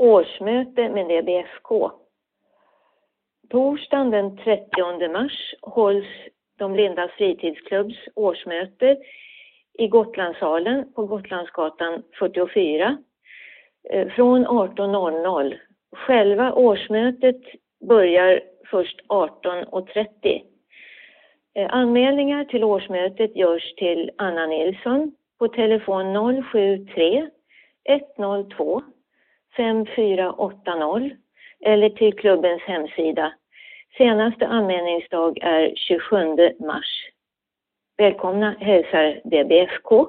årsmöte med DBFK. Torsdagen den 30 mars hålls de blindas fritidsklubbs årsmöte i Gotlandssalen på Gotlandsgatan 44 eh, från 18.00. Själva årsmötet börjar först 18.30. Eh, anmälningar till årsmötet görs till Anna Nilsson på telefon 073 102 5480 eller till klubbens hemsida. Senaste anmälningsdag är 27 mars. Välkomna hälsar DBFK.